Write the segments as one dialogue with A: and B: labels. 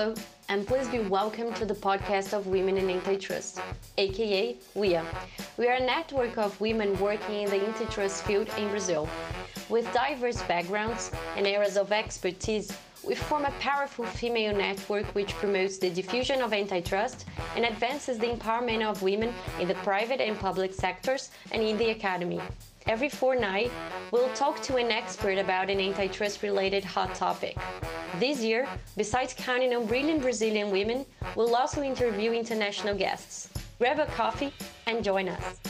A: Hello, and please be welcome to the podcast of Women in Antitrust, aka WIA. We are a network of women working in the antitrust field in Brazil. With diverse backgrounds and areas of expertise, we form a powerful female network which promotes the diffusion of antitrust and advances the empowerment of women in the private and public sectors and in the academy. Every fortnight, we'll talk to an expert about an antitrust related hot topic. This year, besides counting on brilliant Brazilian women, we'll also interview international guests. Grab a coffee and join us.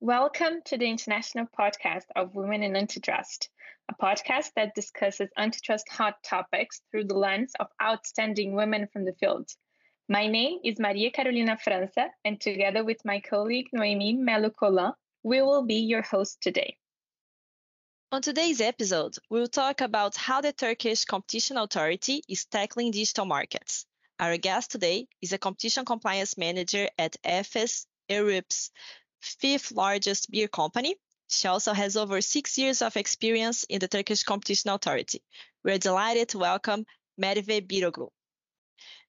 B: Welcome to the international podcast of Women in Antitrust, a podcast that discusses antitrust hot topics through the lens of outstanding women from the field. My name is Maria Carolina França, and together with my colleague Noemy Melo Colin, we will be your host today.
C: On today's episode, we'll talk about how the Turkish Competition Authority is tackling digital markets. Our guest today is a competition compliance manager at Efes Europe's fifth largest beer company. She also has over six years of experience in the Turkish Competition Authority. We're delighted to welcome Merve Biroglu.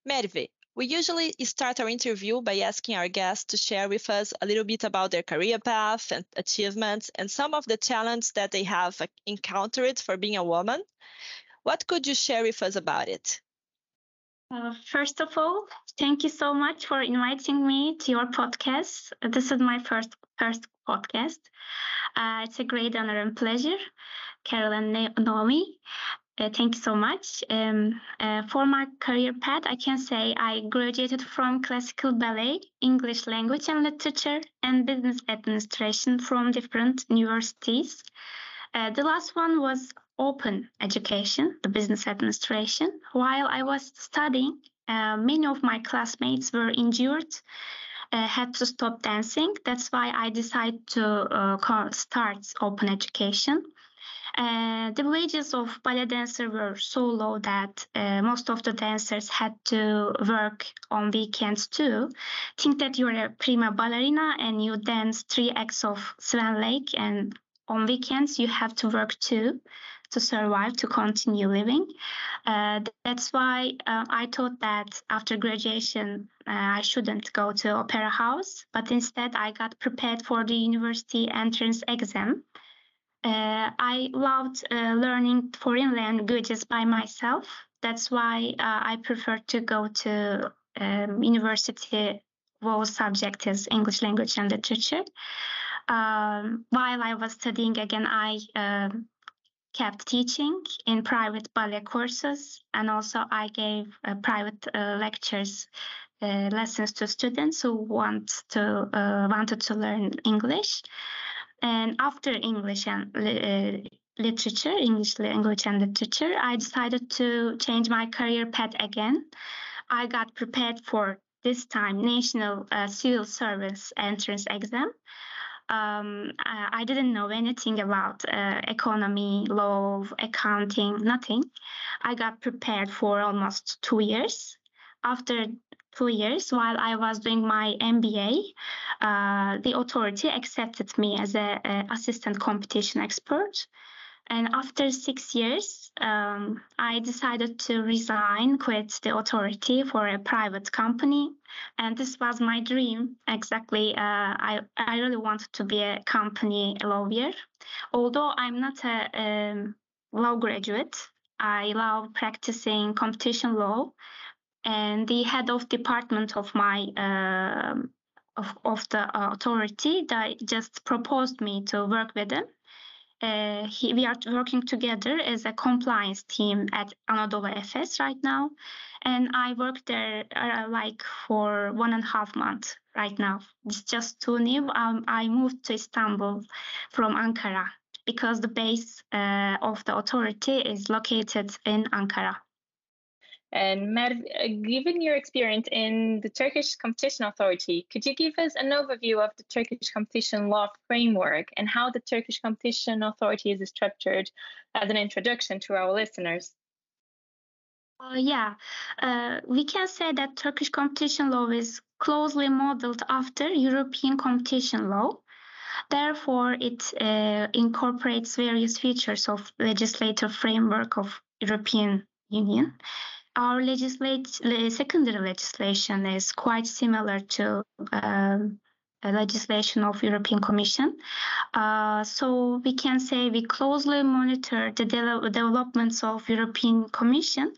C: Merve, we usually start our interview by asking our guests to share with us a little bit about their career path and achievements and some of the challenges that they have encountered for being a woman. What could you share with us about it?
D: Uh, first of all, thank you so much for inviting me to your podcast. This is my first first podcast. Uh, it's a great honor and pleasure, Carol and Naomi. Uh, thank you so much. Um, uh, for my career path, I can say I graduated from classical ballet, English language and literature, and business administration from different universities. Uh, the last one was open education, the business administration. While I was studying, uh, many of my classmates were injured, uh, had to stop dancing. That's why I decided to uh, start open education. Uh, the wages of ballet dancer were so low that uh, most of the dancers had to work on weekends too. Think that you're a prima ballerina and you dance three acts of Swan Lake, and on weekends you have to work too to survive, to continue living. Uh, that's why uh, I thought that after graduation, uh, I shouldn't go to opera house, but instead I got prepared for the university entrance exam. Uh, I loved uh, learning foreign languages by myself. That's why uh, I prefer to go to um, university. Whole subject is English language and literature. Um, while I was studying again, I um, kept teaching in private ballet courses, and also I gave uh, private uh, lectures, uh, lessons to students who want to wanted to learn English. And after English and uh, literature, English language and literature, I decided to change my career path again. I got prepared for this time National uh, Civil Service entrance exam. Um, I didn't know anything about uh, economy, law, accounting, nothing. I got prepared for almost two years. After two years while I was doing my MBA. Uh, the authority accepted me as an assistant competition expert. And after six years, um, I decided to resign, quit the authority for a private company. And this was my dream. Exactly. Uh, I, I really wanted to be a company lawyer. Although I'm not a um, law graduate, I love practicing competition law and the head of department of my uh, of, of the authority that just proposed me to work with him. Uh, he, we are working together as a compliance team at Anadolu Efes right now, and I work there uh, like for one and a half months right now. It's just too new. Um, I moved to Istanbul from Ankara because the base uh, of the authority is located in Ankara.
B: And uh, given your experience in the Turkish Competition Authority, could you give us an overview of the Turkish competition law framework and how the Turkish Competition Authority is structured as an introduction to our listeners?
D: Uh, yeah, uh, we can say that Turkish competition law is closely modeled after European competition law. Therefore, it uh, incorporates various features of legislative framework of European Union. Our legislate, secondary legislation is quite similar to um, legislation of European Commission. Uh, so we can say we closely monitor the de developments of European Commission,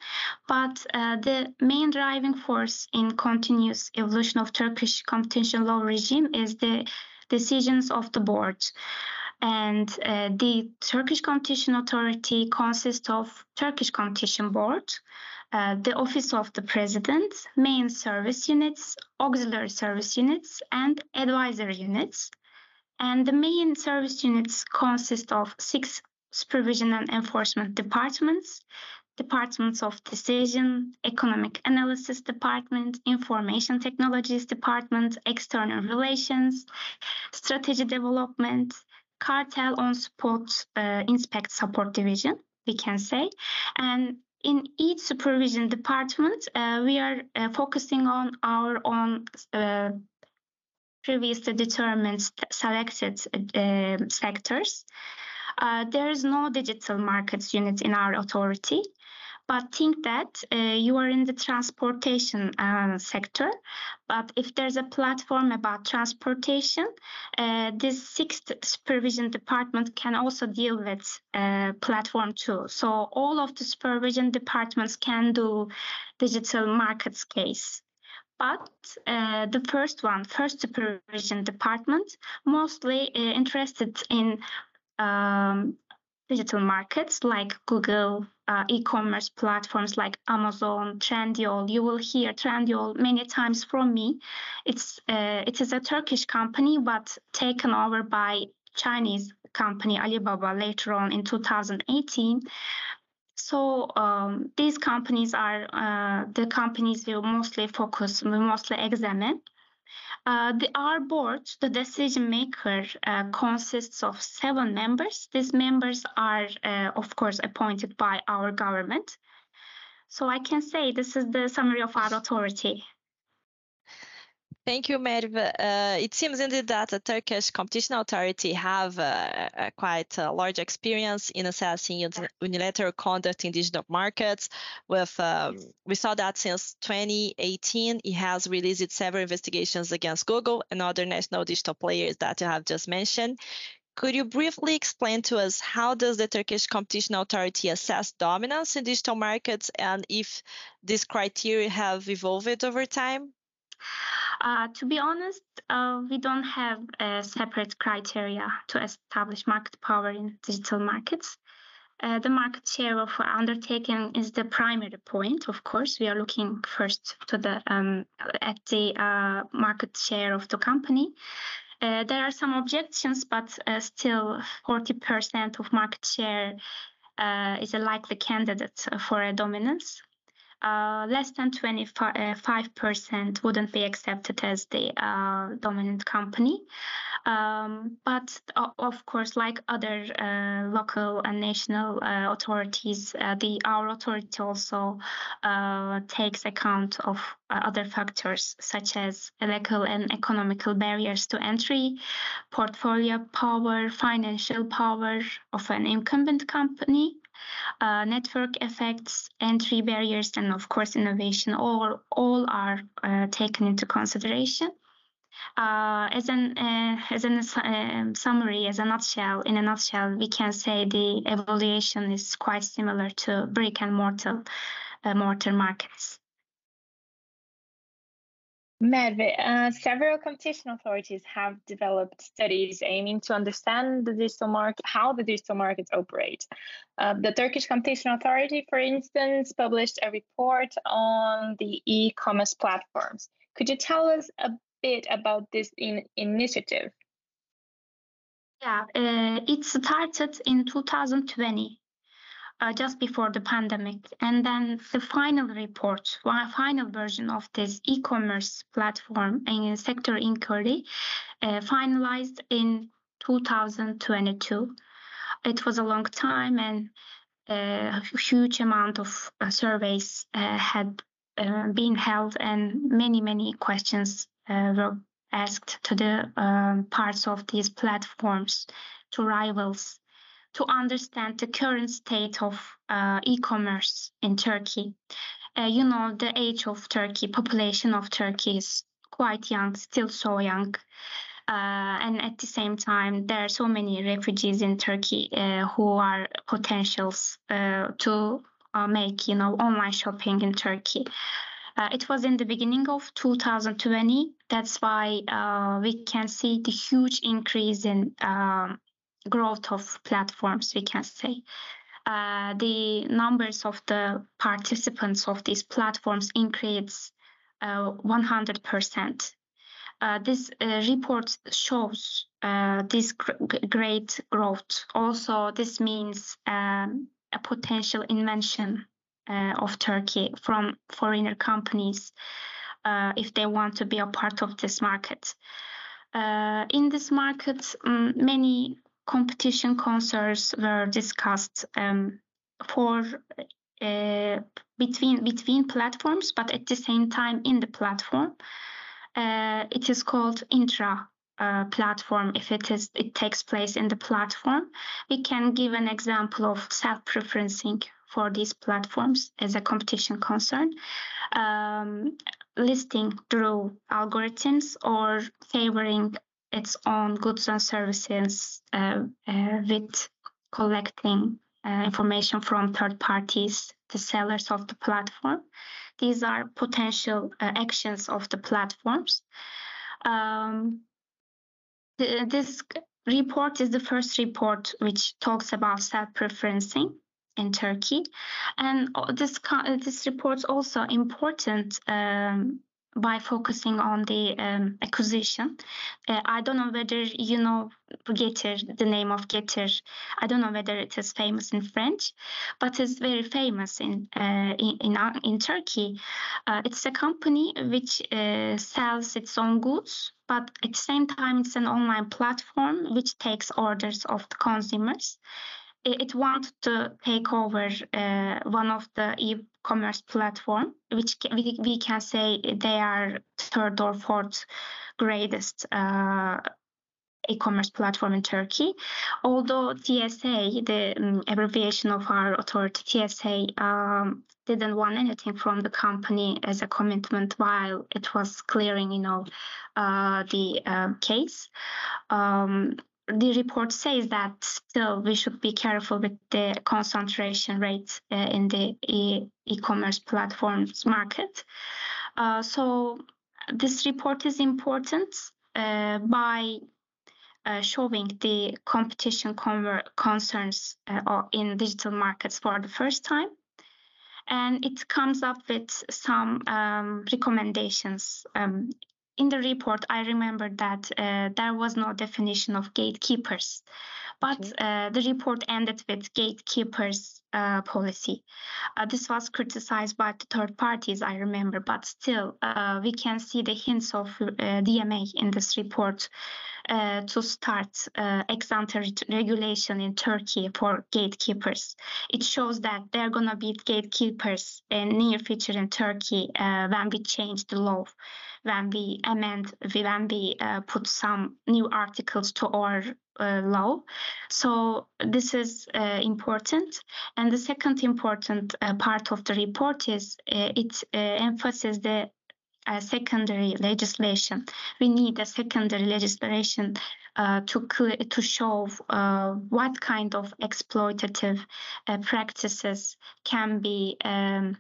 D: but uh, the main driving force in continuous evolution of Turkish competition law regime is the decisions of the board. And uh, the Turkish Competition Authority consists of Turkish Competition Board, uh, the Office of the President, main service units, auxiliary service units, and advisory units. And the main service units consist of six supervision and enforcement departments, departments of decision, economic analysis department, information technologies department, external relations, strategy development, cartel on spot uh, inspect support division, we can say, and in each supervision department, uh, we are uh, focusing on our own uh, previously determined selected sectors. Uh, there is no digital markets unit in our authority but think that uh, you are in the transportation uh, sector. But if there's a platform about transportation, uh, this sixth supervision department can also deal with uh, platform too. So all of the supervision departments can do digital markets case. But uh, the first one, first supervision department, mostly uh, interested in um, digital markets like Google, uh, e-commerce platforms like Amazon, Trendyol. You will hear Trendyol many times from me. It's uh, it is a Turkish company, but taken over by Chinese company Alibaba later on in 2018. So um, these companies are uh, the companies we mostly focus, we mostly examine. Uh, the, our board, the decision maker, uh, consists of seven members. These members are, uh, of course, appointed by our government. So I can say this is the summary of our authority.
C: Thank you, Merve. Uh, it seems indeed that the Turkish Competition Authority have uh, a quite a large experience in assessing unilateral conduct in digital markets. With uh, we saw that since 2018, it has released several investigations against Google and other national digital players that you have just mentioned. Could you briefly explain to us how does the Turkish Competition Authority assess dominance in digital markets and if these criteria have evolved over time?
D: Uh, to be honest, uh, we don't have a separate criteria to establish market power in digital markets. Uh, the market share of undertaking is the primary point. Of course, we are looking first to the um, at the uh, market share of the company. Uh, there are some objections, but uh, still, 40% of market share is a likely candidate for a dominance uh, less than 25% wouldn't be accepted as the uh, dominant company. Um, but uh, of course, like other uh, local and national uh, authorities, uh, the our authority also takes account of other factors such as legal and economical barriers to entry, portfolio power, financial power of an incumbent company, uh, network effects, entry barriers, and of course innovation. All all are uh, taken into consideration. Uh, as an uh, as a uh, summary, as a nutshell, in a nutshell, we can say the evaluation is quite similar to brick and mortar uh, mortar markets.
B: Merve, uh, several competition authorities have developed studies aiming to understand the digital market, how the digital markets operate. Uh, the Turkish Competition Authority, for instance, published a report on the e-commerce platforms. Could you tell us a bit about this in initiative?
D: Yeah, uh, it started in 2020 uh, just before the pandemic. And then the final report, final version of this e-commerce platform and sector inquiry, uh, finalized in 2022. It was a long time and uh, a huge amount of uh, surveys uh, had been held and many, many questions were asked to the um, parts of these platforms, to rivals, to understand the current state of uh, e-commerce in Turkey. Uh, you know, the age of Turkey, population of Turkey is quite young, still so young. Uh, and at the same time, there are so many refugees in Turkey uh, who are potentials uh, to uh, make, you know, online shopping in Turkey. Uh, it was in the beginning of 2020. That's why uh, we can see the huge increase in um, growth of platforms, we can say. Uh, the numbers of the participants of these platforms increased 100%. Uh, this uh, report shows uh, this gr great growth. Also, this means um, a potential invention uh, of Turkey from foreigner companies uh, if they want to be a part of this market. Uh, in this market, um, many competition concerns were discussed um, for between between platforms, but at the same time in the platform. Uh, it is called intra uh, platform if it is it takes place in the platform we can give an example of self-preferencing for these platforms as a competition concern um, listing through algorithms or favoring its own goods and services uh, uh with collecting uh, information from third parties the sellers of the platform these are potential actions of the platforms. Um, the, this report is the first report which talks about self-preferencing in Turkey, and this this report is also important um, by focusing on the um, acquisition. Uh, I don't know whether you know Getir, the name of Getir. I don't know whether it is famous in French, but it's very famous in uh, in, in, uh, in Turkey. Uh, it's a company which uh, sells its own goods, but at the same time, it's an online platform which takes orders of the consumers it wanted to take over uh, one of the e-commerce platform, which we, we can say they are third or fourth greatest uh, e-commerce platform in Turkey. Although TSA, the um, abbreviation of our authority, TSA, um, didn't want anything from the company as a commitment while it was clearing, you know, uh, the uh, case. Um, the report says that still we should be careful with the concentration rates uh, in the e- commerce platforms market. Uh, so this report is important uh, by uh, showing the competition concerns uh, in digital markets for the first time. And it comes up with some um, recommendations um, in the report, I remember that uh, there was no definition of gatekeepers, but okay. uh, the report ended with gatekeepers uh, policy. Uh, this was criticized by the third parties, I remember, but still, uh, we can see the hints of uh, DMA in this report to start ex ante regulation in Turkey for gatekeepers. It shows that there are going to be gatekeepers in near future in Turkey when we change the law when we amend, when we uh, put some new articles to our uh, law. So this is uh, important. And the second important uh, part of the report is uh, it uh, emphasizes the uh, secondary legislation. We need a secondary legislation uh, to to show uh, what kind of exploitative practices can be um,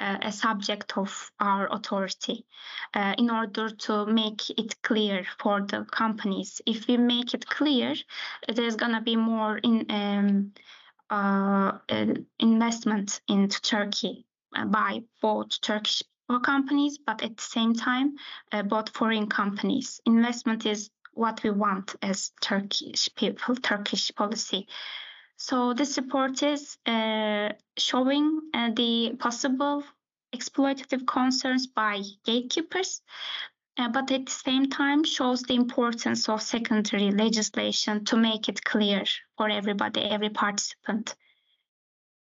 D: a subject of our authority uh, in order to make it clear for the companies. If we make it clear, there's going to be more in um, uh, uh, investment into Turkey uh, by both Turkish companies, but at the same time, uh, both foreign companies. Investment is what we want as Turkish people, Turkish policy. So this report is uh, showing uh, the possible exploitative concerns by gatekeepers, uh, but at the same time shows the importance of secondary legislation to make it clear for everybody, every participant.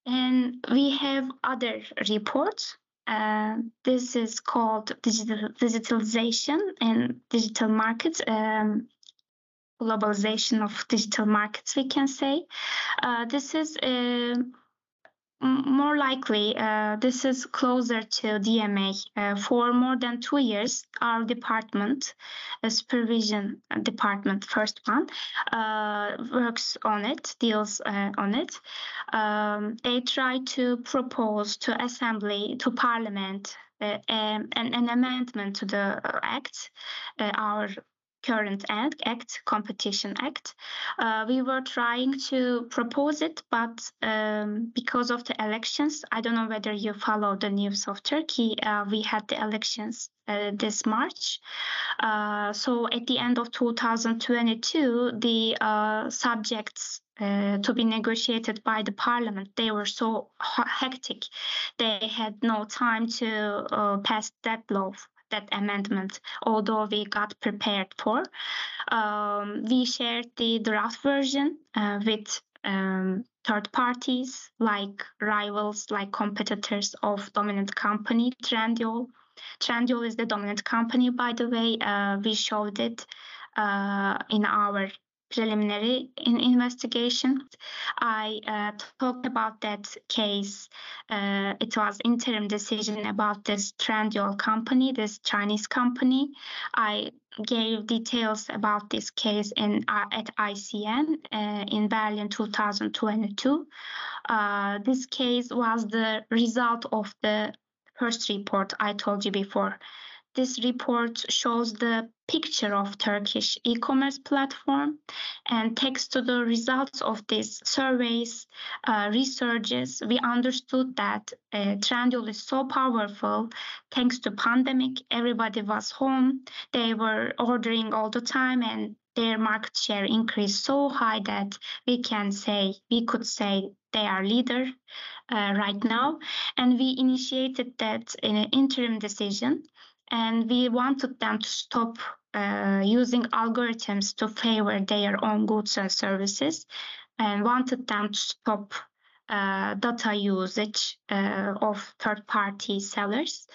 D: And we have other reports Uh, this is called digital digitalization and digital markets. Um, globalization of digital markets, we can say. Uh, this is uh, more likely, uh, this is closer to DMA. Uh, for more than two years, our department, supervision department, first one, uh, works on it, deals uh, on it. Um, they try to propose to Assembly, to Parliament, an, an, amendment to the Act, our current act, Competition Act. Uh, we were trying to propose it, but um, because of the elections, I don't know whether you follow the news of Turkey. Uh, we had the elections uh, this March. Uh, so at the end of 2022, the uh, subjects uh, to be negotiated by the parliament. They were so hectic. They had no time to uh, pass that law that amendment, although we got prepared for. Um, we shared the draft version uh, with um, third parties like rivals, like competitors of dominant company Trendyol. Trendyol is the dominant company, by the way. Uh, we showed it uh, in our preliminary in investigation. I uh, talked about that case. Uh, it was interim decision about this Trendyol company, this Chinese company. I gave details about this case in uh, at ICN uh, in Berlin 2022. Uh, this case was the result of the first report I told you before. This report shows the picture of Turkish e-commerce platform and thanks to the results of these surveys, uh, researches, we understood that uh, Trendyol is so powerful thanks to pandemic. Everybody was home. They were ordering all the time and their market share increased so high that we can say, we could say they are leader uh, right now. And we initiated that in an interim decision and we wanted them to stop uh, using algorithms to favor their own goods and services and wanted them to stop uh, data usage uh, of third party sellers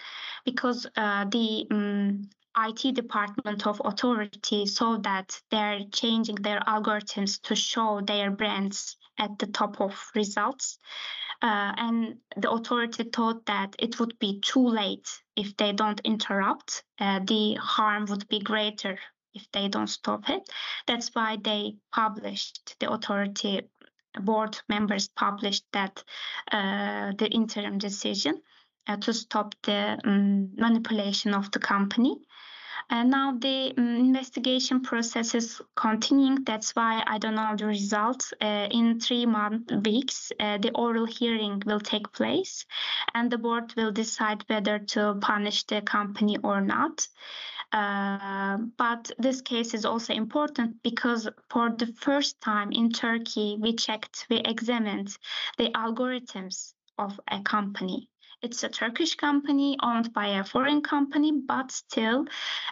D: because uh, the um, IT department of authority saw that they're changing their algorithms to show their brands at the top of results. Uh, and the authority thought that it would be too late if they don't interrupt. Uh, the harm would be greater if they don't stop it. That's why they published, the authority board members published that uh, the interim decision uh, to stop the um, manipulation of the company. And now the um, investigation process is continuing. That's why I don't know the results. Uh, in three month weeks, uh, the oral hearing will take place, and the board will decide whether to punish the company or not. Uh, but this case is also important because for the first time in Turkey, we checked, we examined the algorithms of a company it's a Turkish company owned by a foreign company, but still,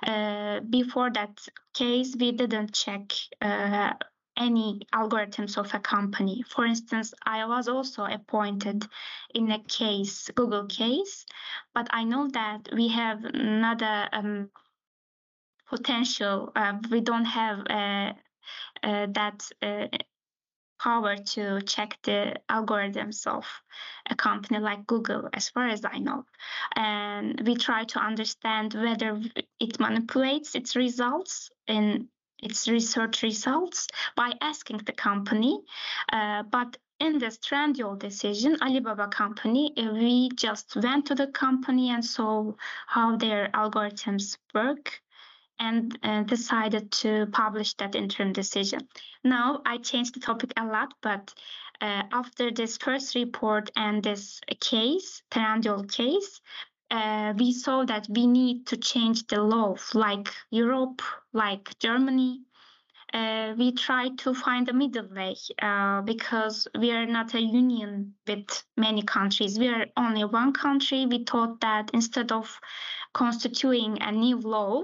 D: uh, before that case, we didn't check uh, any algorithms of a company. For instance, I was also appointed in a case, Google case, but I know that we have another um, potential. Uh, we don't have uh, uh, that uh, power to check the algorithms of a company like Google, as far as I know. And we try to understand whether it manipulates its results in its research results by asking the company. Uh, but in this Trendyol decision, Alibaba company, uh, we just went to the company and saw how their algorithms work and uh, decided to publish that interim decision. Now I changed the topic a lot, but uh, after this first report and this case, Trendyol case, uh, we saw that we need to change the law, like Europe, like Germany. Uh, we try to find a middle way uh, because we are not a union with many countries. We are only one country. We thought that instead of constituting a new law,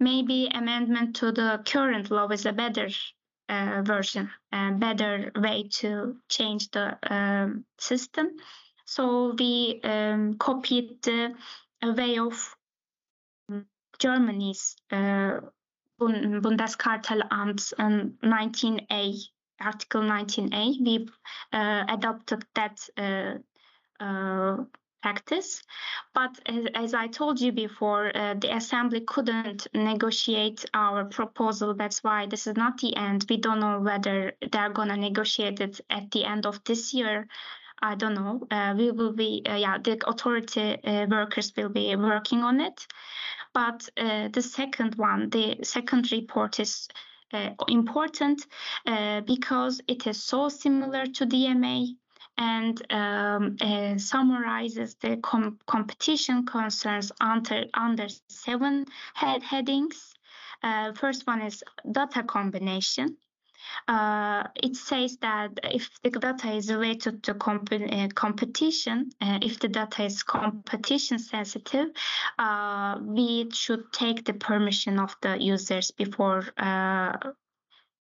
D: maybe amendment to the current law is a better uh, version, a better way to change the um, system. So we um, copied the way of Germany's uh, Bundeskartellamt um, 19A, Article 19A. We uh, adopted that uh, uh, practice. But as, as, I told you before, uh, the assembly couldn't negotiate our proposal. That's why this is not the end. We don't know whether they're going to negotiate it at the end of this year. I don't know. Uh, we will be, uh, yeah, the authority uh, workers will be working on it. But uh, the second one, the second report is uh, important because it is so similar to DMA and um, uh, summarizes the com competition concerns under, under seven head headings. Uh, first one is data combination. Uh, it says that if the data is related to comp uh, competition, uh, if the data is competition sensitive, uh, we should take the permission of the users before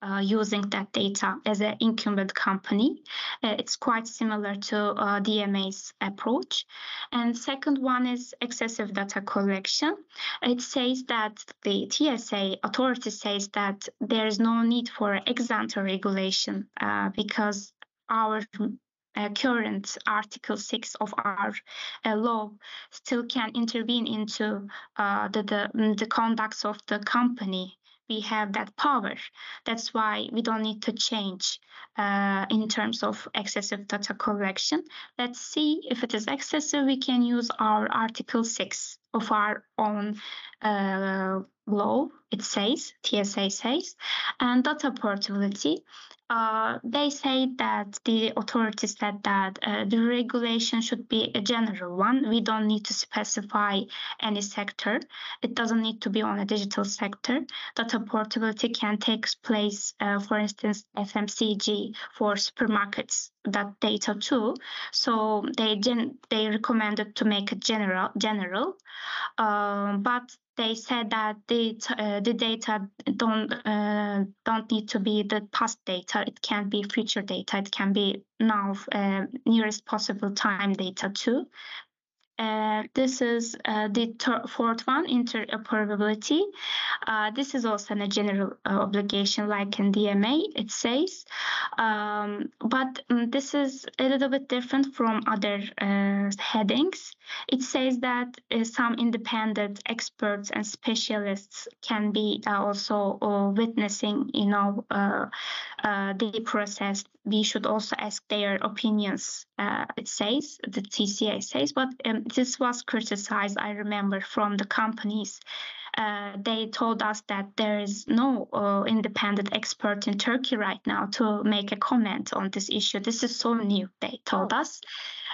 D: uh, using that data as an incumbent company. Uh, it's quite similar to uh, DMA's approach. And second one is excessive data collection. It says that the TSA authority says that there is no need for ex ante regulation uh, because our uh, current Article 6 of our uh, law still can intervene into uh, the, the, the conducts of the company we have that power. That's why we don't need to change uh, in terms of excessive data collection. Let's see if it is excessive, we can use our Article 6 of our own uh, law, it says, TSA says, and data portability. Uh, they say that the authorities said that uh, the regulation should be a general one. We don't need to specify any sector. It doesn't need to be on a digital sector. Data portability can take place, uh, for instance, FMCG for supermarkets that data too. So they gen- they recommended to make it general general, um, but they said that the uh, the data don't uh, don't need to be the past data. It can be future data. It can be now uh, nearest possible time data too. Uh, this is uh, the fourth one, interoperability. Uh, this is also a general uh, obligation like in DMA, it says. Um, but um, this is a little bit different from other uh, headings. It says that some independent experts and specialists can be also witnessing, you know, the process. We should also ask their opinions, it says, the TCA says, but um, this was criticized, I remember, from the companies. Uh, they told us that there is no uh, independent expert in Turkey right now to make a comment on this issue. This is so new, they told oh. us.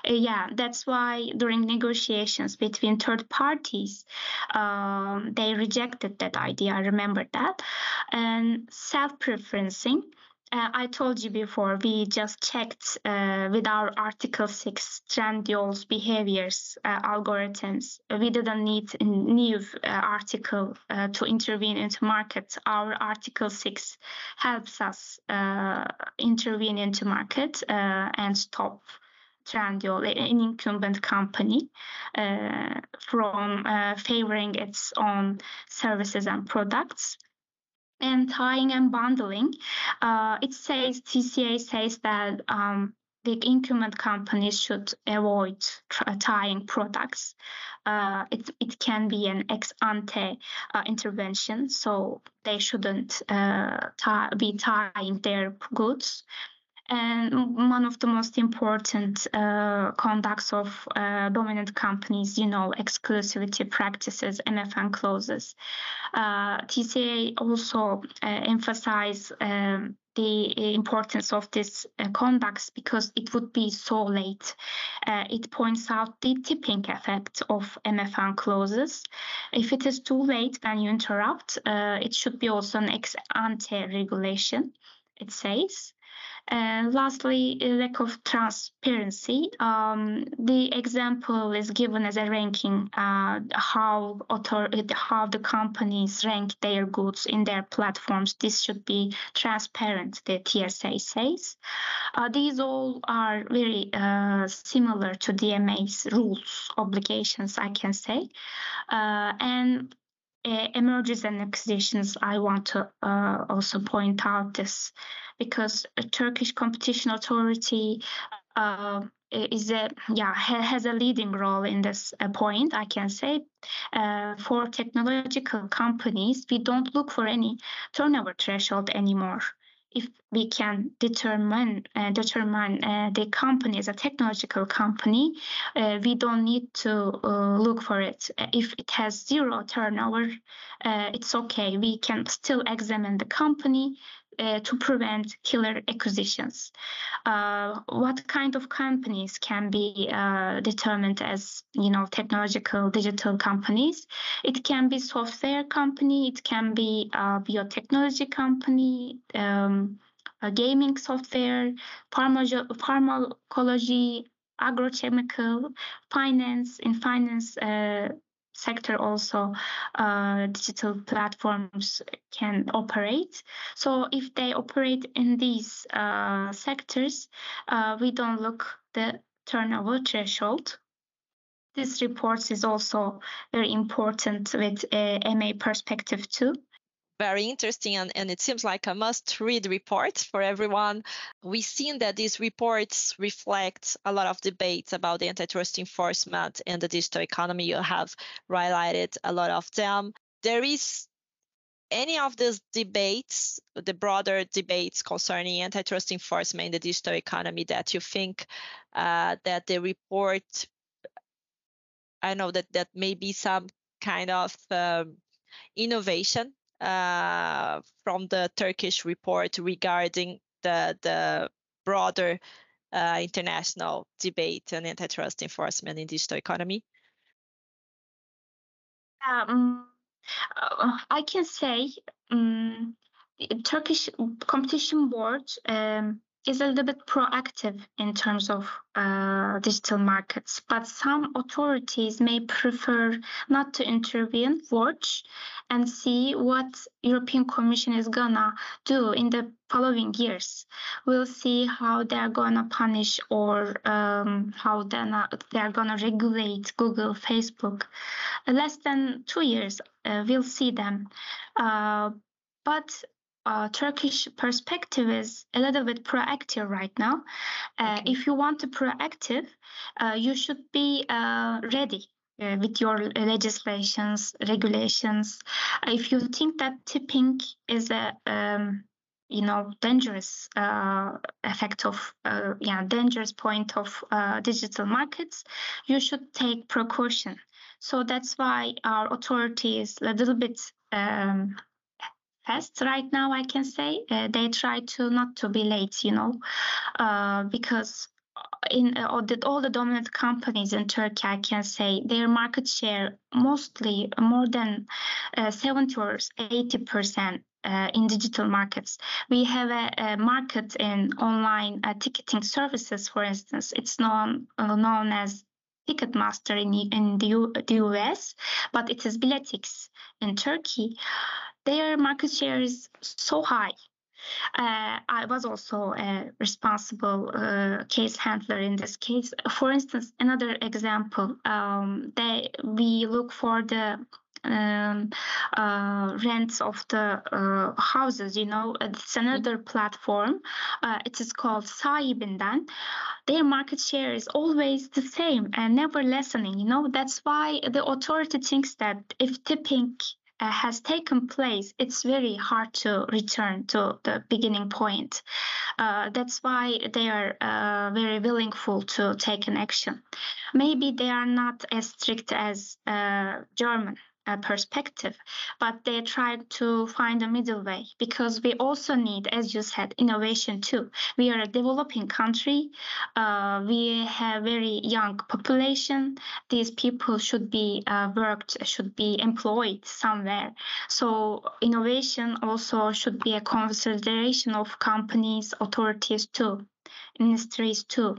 D: Uh, yeah, that's why during negotiations between third parties, um, they rejected that idea. I remember that. And self preferencing uh, I told you before, we just checked uh, with our Article 6 Trendyol's behaviors uh, algorithms. We didn't need a new uh, article uh, to intervene into market. Our Article 6 helps us uh, intervene into market and stop Trendyol, an incumbent company, from favoring its own services and products and tying and bundling, uh, it says TCA says that um, big incumbent companies should avoid tying products. Uh, it, it can be an ex ante uh, intervention, so they shouldn't uh, tie, be tying their goods. And one of the most important uh, conducts of uh, dominant companies, you know, exclusivity practices, MFN clauses. Uh, TCA also uh, emphasize um, the importance of this uh, conducts because it would be so late. Uh, it points out the tipping effect of MFN clauses. If it is too late when you interrupt, uh, it should be also an ex ante regulation, it says. And lastly, lack of transparency. Um, the example is given as a ranking uh, how author- how the companies rank their goods in their platforms. This should be transparent. The TSA says uh, these all are very uh, similar to DMA's rules obligations. I can say, uh, and mergers and acquisitions, I want to uh, also point out this because a Turkish competition authority uh, is a yeah has a leading role in this uh, point i can say. Uh, for technological companies we don't look for any turnover threshold anymore if we can determine uh, determine uh, the company as a technological company, uh, we don't need to uh, look for it. If it has zero turnover, uh, it's okay. We can still examine the company uh, to prevent killer acquisitions. Uh, what kind of companies can be uh, determined as you know technological digital companies? It can be software company, it can be a biotechnology company. Um, gaming software, pharmacology, agrochemical, finance. In finance, uh, sector also uh, digital platforms can operate. So if they operate in these uh, sectors uh, we don't look the turnover threshold. This report is also very important with a ma perspective too
C: very interesting and, and it seems like a must read report for everyone. We've seen that these reports reflect a lot of debates about the antitrust enforcement and the digital economy. You have highlighted a lot of them. There is any of these debates, the broader debates concerning antitrust enforcement in the digital economy that you think uh, that the report, I know that that may be some kind of um, innovation uh, from the Turkish report regarding the the broader uh, international debate on antitrust enforcement in digital economy?
D: Um, uh, I can say um, Turkish competition board um, is a little bit proactive in terms of uh, digital markets, but some authorities may prefer not to intervene, watch, and see what European Commission is gonna do in the following years. We'll see how they're gonna punish or um, how they're, they're gonna regulate Google, Facebook. less than two years, uh, we'll see them. Uh, but uh, Turkish perspective is a little bit proactive right now. Uh, okay. If you want to proactive, uh, you should be uh, ready uh, with your legislations, regulations. If you think that tipping is a um, you know dangerous uh, effect of uh, yeah dangerous point of uh, digital markets you should take precaution so that's why our authorities a little bit um, right now i can say uh, they try to not to be late you know uh, because in uh, all, the, all the dominant companies in Turkey, I can say their market share mostly more than uh, 70 or 80 percent uh, in digital markets. We have a, a market in online uh, ticketing services, for instance. It's known uh, known as Ticketmaster in, in the, U, the US, but it is Biletix in Turkey. Their market share is so high uh, I was also a responsible uh, case handler in this case. For instance, another example, um, they we look for the um, uh, rents of the uh, houses. You know, it's another platform. Uh, it is called Sahibinden. Their market share is always the same and never lessening. You know, that's why the authority thinks that if tipping uh, has taken place, it's very hard to return to the beginning point. Uh, that's why they are uh, very willingful to take an action. Maybe they are not as strict as uh, German uh, perspective, but they tried to find a middle way because we also need, as you said, innovation too. We are a developing country. Uh, we have very young population. These people should be uh, worked, should be employed somewhere. So innovation also should be a consideration of companies, authorities too ministries too.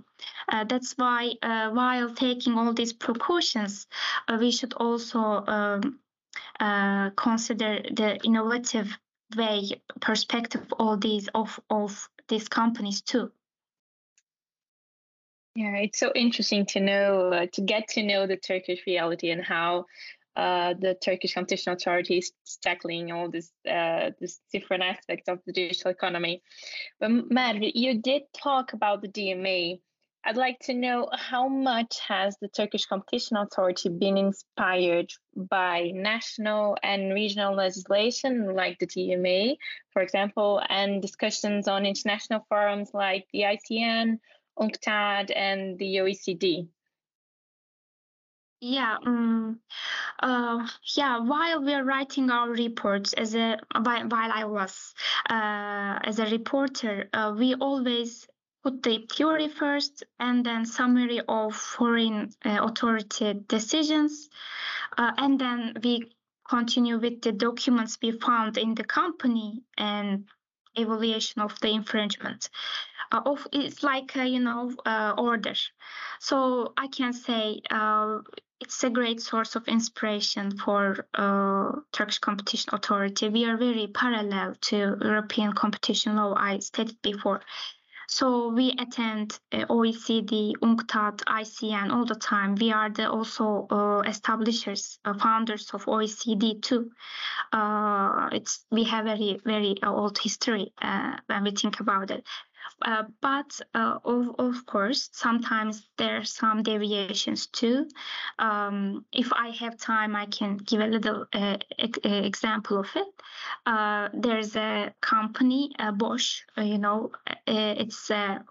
D: Uh, that's why, uh, while taking all these precautions, uh, we should also um, uh, consider the innovative way perspective of all these of of these companies too.
B: Yeah, it's so interesting to know uh, to get to know the Turkish reality and how uh, the Turkish Competition Authority is tackling all this uh, this different aspects of the digital economy. But Merve, you did talk about the DMA. I'd like to know how much has the Turkish Competition Authority been inspired by national and regional legislation like the DMA, for example, and discussions on international forums like the ICN, UNCTAD, and the OECD.
D: Yeah, um, uh, yeah. While we are writing our reports, as a while, while I was uh, as a reporter, uh, we always put the theory first and then summary of foreign uh, authority decisions, uh, and then we continue with the documents we found in the company and evaluation of the infringement. Uh, of it's like you know order. So I can say it's a great source of inspiration for uh, Turkish Competition Authority. We are very parallel to European competition law. I stated before. So we attend uh, OECD, UNCTAD, ICN all the time. We are the also uh, establishers, uh, founders of OECD too. Uh, it's we have very very old history uh, when we think about it. Uh, but uh, of, of course, sometimes there are some deviations too. Um, if I have time, I can give a little uh, e- example of it. Uh, there's a company, Bosch, uh, you know, it's a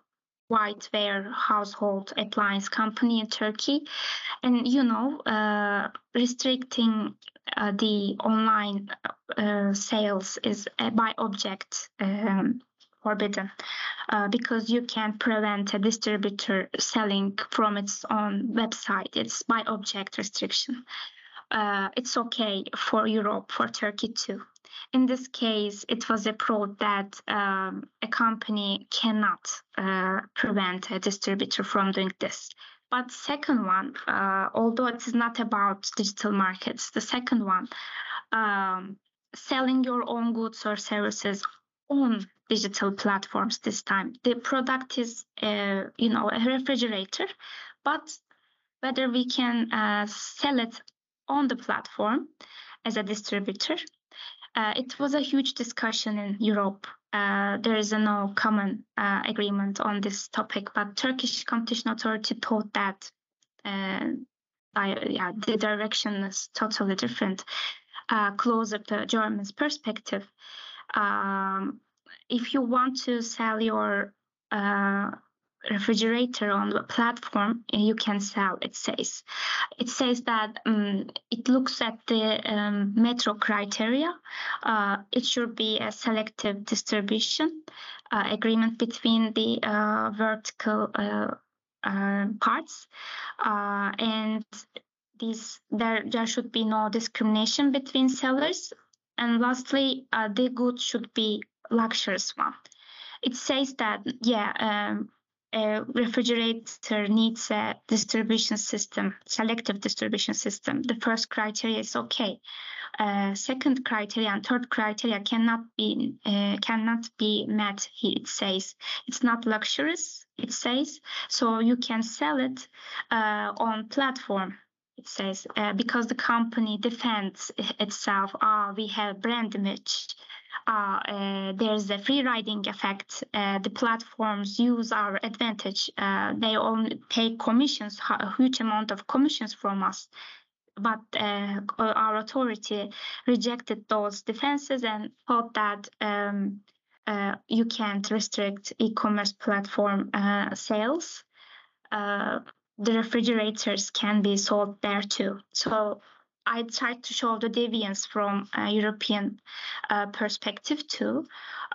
D: whiteware household appliance company in Turkey. And, you know, restricting the online sales is by object. Um, forbidden uh, because you can't prevent a distributor selling from its own website. It's by object restriction. Uh, it's okay for Europe, for Turkey too. In this case, it was approved that um, a company cannot uh, prevent a distributor from doing this. But second one, uh, although it is not about digital markets, the second one, um, selling your own goods or services on digital platforms this time. The product is, uh, you know, a refrigerator, but whether we can uh, sell it on the platform as a distributor, uh, it was a huge discussion in Europe. Uh, there is no common uh, agreement on this topic, but Turkish Competition Authority thought that uh, I, yeah, the direction is totally different, closer to German's perspective. Um, if you want to sell your uh, refrigerator on the platform you can sell it says. It says that um, it looks at the um, metro criteria. Uh, it should be a selective distribution uh, agreement between the uh, vertical uh, uh, parts. Uh, and these there there should be no discrimination between sellers. And lastly the goods should be luxurious one. It says that, yeah, um, a refrigerator needs a distribution system, selective distribution system. The first criteria is okay. Uh, second criteria and third criteria cannot be uh, cannot be met. It says it's not luxurious. It says so you can sell it uh, on platform. It says uh, because the company defends itself. Ah, we have brand image there's a free riding effect. Uh, the platforms use our advantage. Uh, they only take commissions, a huge amount of commissions from us. But uh, our authority rejected those defenses and thought that um, uh, you can't restrict e-commerce platform sales. the refrigerators can be sold there too. So I tried to show the deviance from a European uh, perspective too,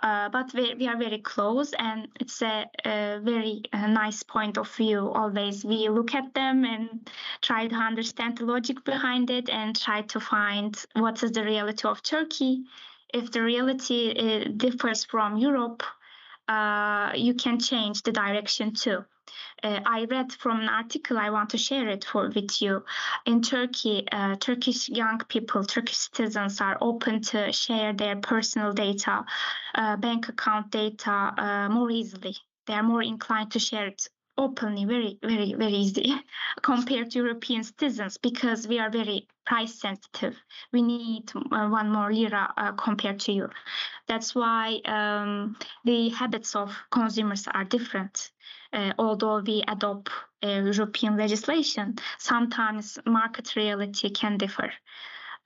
D: uh, but we, we, are very close, and it's a, a very a nice point of view. Always we look at them and try to understand the logic behind it, and try to find what is the reality of Turkey. If the reality uh, differs from Europe, uh, you can change the direction too uh, I read from an article. I want to share it for with you. In Turkey, uh, Turkish young people, Turkish citizens are open to share their personal data, uh, bank account data uh, more easily. They are more inclined to share it openly, very, very, very easy compared to European citizens because we are very price sensitive. We need uh, one more lira uh, compared to you. That's why um, the habits of consumers are different uh, although we adopt uh, European legislation, sometimes market reality can differ.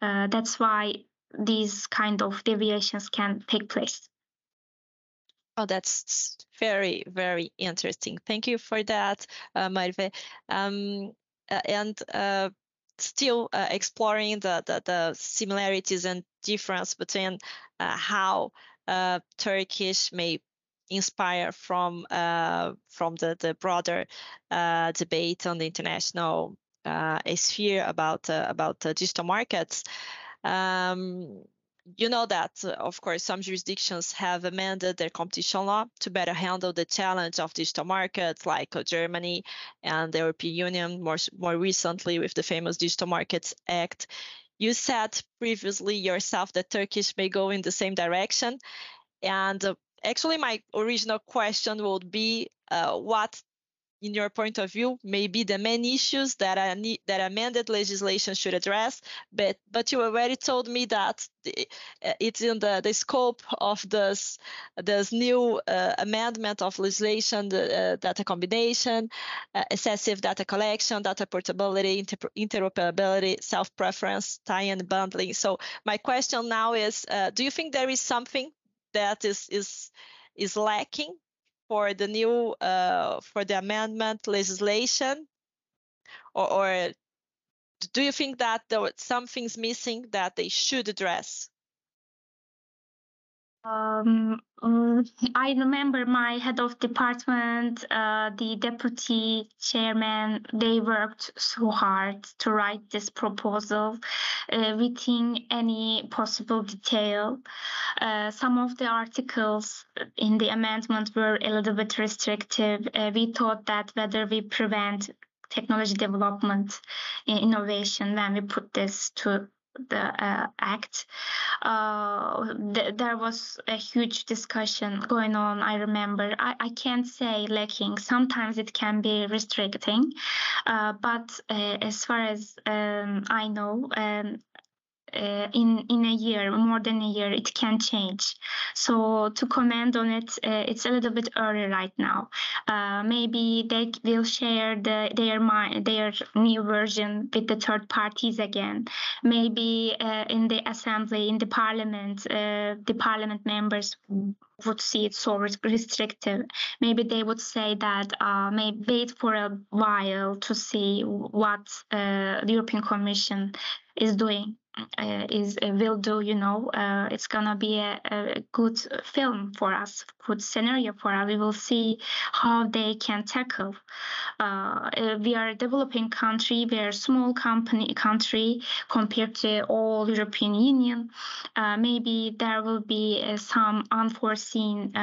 D: Uh, that's why these kind of deviations can take place.
C: Oh, that's very, very interesting. Thank you for that, uh, Merve. Um, uh, and uh, still uh, exploring the, the, the, similarities and difference between uh, how uh, Turkish may inspire from uh, from the the broader uh, debate on the international uh, sphere about uh, about digital markets. Um, you know that, of course, some jurisdictions have amended their competition law to better handle the challenge of digital markets, like Germany and the European Union, more, more recently with the famous Digital Markets Act. You said previously yourself that Turkish may go in the same direction. And uh, actually my original question would be uh, what in your point of view may be the main issues that a, that amended legislation should address? But but you already told me that uh, it's in the, the scope of this this new uh, amendment of legislation the uh, data combination uh, excessive data collection data portability inter- interoperability self-preference tie and bundling. So my question now is uh, do you think there is something that is is is lacking for the new uh, for the amendment legislation? Or, or do you think that there was something's missing that they should address
D: um, um, I remember my head of department, uh, the deputy chairman, they worked so hard to write this proposal uh, within any possible detail. Uh, some of the articles in the amendment were a little bit restrictive. Uh, we thought that whether we prevent technology development innovation when we put this to the uh, act, uh, th- there was a huge discussion going on. I remember. I, I can't say lacking. Sometimes it can be restricting, uh, but uh, as far as um, I know, um, uh, in in a year, more than a year, it can change. So to comment on it, uh, it's a little bit early right now. Uh, maybe they will share the, their their new version with the third parties again. Maybe uh, in the assembly, in the parliament, uh, the parliament members would see it so restrictive. Maybe they would say that uh, may wait for a while to see what the European Commission is doing uh, is uh, will do you know uh, it's gonna be a, a, good film for us good scenario for us. We will see how they can tackle. Uh, uh, we are a developing country we are a small company country compared to all european union. Uh, maybe there will be some unforeseen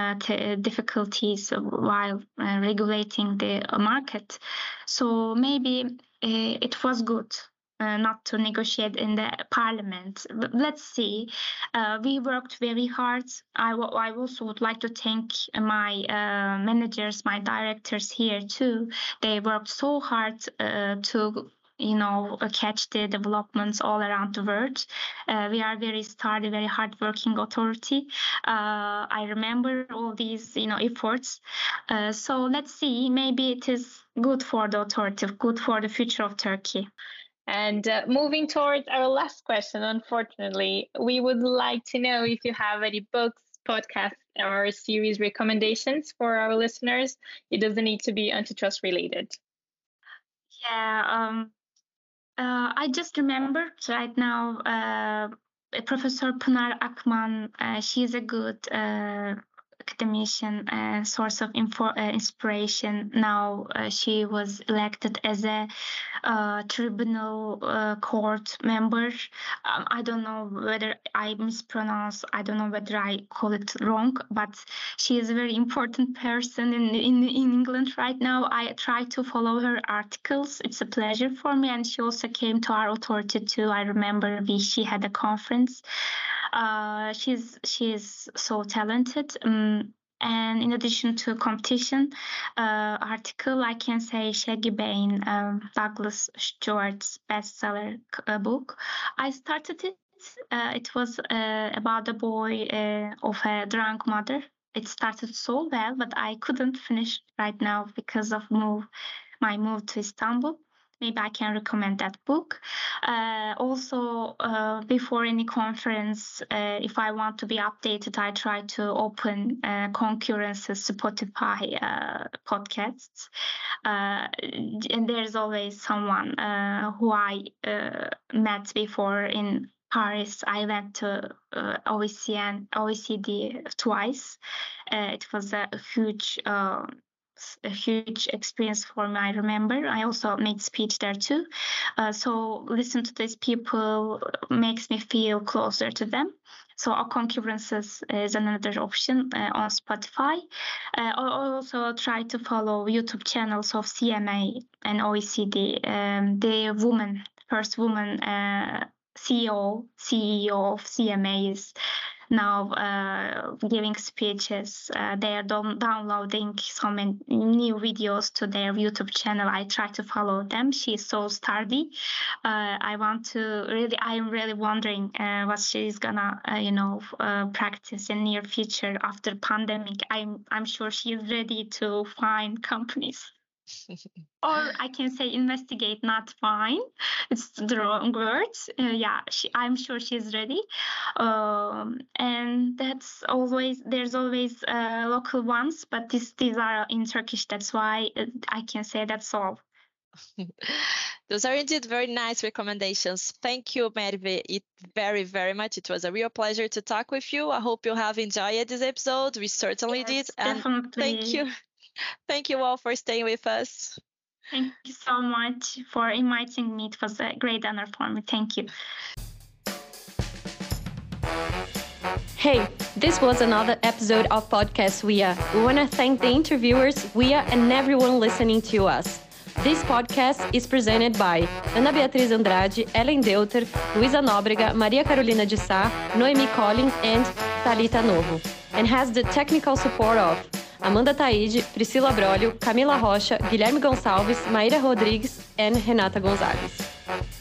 D: difficulties while regulating the market. So maybe it was good uh, not to negotiate in the parliament. Let's see. Uh, we worked very hard. I, I also would like to thank my uh, managers, my directors here too. They worked so hard uh, to you know catch the developments all around the world uh, we are very sturdy very hardworking authority uh, i remember all these you know efforts uh, so let's see maybe it is good for the authority good for the future of turkey
B: and uh, moving towards our last question, unfortunately, we would like to know if you have any books, podcasts, or series recommendations for our listeners. It doesn't need to be antitrust related.
D: Yeah, um, Uh, I just remembered right now uh, Professor Pınar Akman. Uh, she is a good uh, academician uh, source of info, uh, inspiration. Now uh, she was elected as a uh, tribunal uh, court member. Um, I don't know whether I mispronounce. I don't know whether I call it wrong, but she is a very important person in in, in England right now. I try to follow her articles. It's a pleasure for me, and she also came to our authority too. I remember we she had a conference. Uh, she's she's so talented. Um, and in addition to competition uh, article, I can say Shuggie Bain, um, Douglas Stuart's bestseller uh, book. I started it. Uh, it was uh, about a boy of a drunk mother. It started so well, but I couldn't finish right now because of move my move to Istanbul maybe I can recommend that book. Uh, also, uh, before any conference, uh, if I want to be updated, I try to open uh, concurrences Spotify uh, podcasts. Uh, and there's always someone uh, who I met before in Paris. I went to OECN, OECD twice. it was a huge a huge experience for me. I remember I also made speech there too. Uh, so listen to these people makes me feel closer to them. So our concurrences is another option uh, on Spotify. Uh, I also try to follow YouTube channels of CMA and OECD. Um, the woman, first woman uh, CEO, CEO of CMA is now uh, giving speeches. Uh, they are downloading so many new videos to their YouTube channel. I try to follow them. She's so sturdy. Uh, I want to really. I'm really wondering uh, what she's gonna, uh, you know, uh, practice in near future after pandemic. I'm I'm sure she's ready to find companies or I can say investigate, not fine. It's the wrong words. Uh, yeah, she, I'm sure she's ready. Um, and that's always there's always uh, local ones, but this, these are in Turkish. That's why uh, I can say that's all.
C: Those are indeed very nice recommendations. Thank you, Merve, it very, very much. It was a real pleasure to talk with you. I hope you have enjoyed this episode. We certainly
D: yes,
C: did.
D: And definitely.
C: thank you. Thank you all for staying with us.
D: Thank you so much for inviting me. It was a great honor for me. Thank you.
A: Hey, this was another episode of Podcast WIA. We want to thank the interviewers, WIA, and everyone listening to us. This podcast is presented by Ana Beatriz Andrade, Ellen Deuter, Luisa Nóbrega, Maria Carolina de Sá, Noemy Collins, and Talita Novo, and has the technical support of Amanda Taide, Priscila Brolio, Camila Rocha, Guilherme Gonçalves, Maíra Rodrigues e Renata Gonzalez.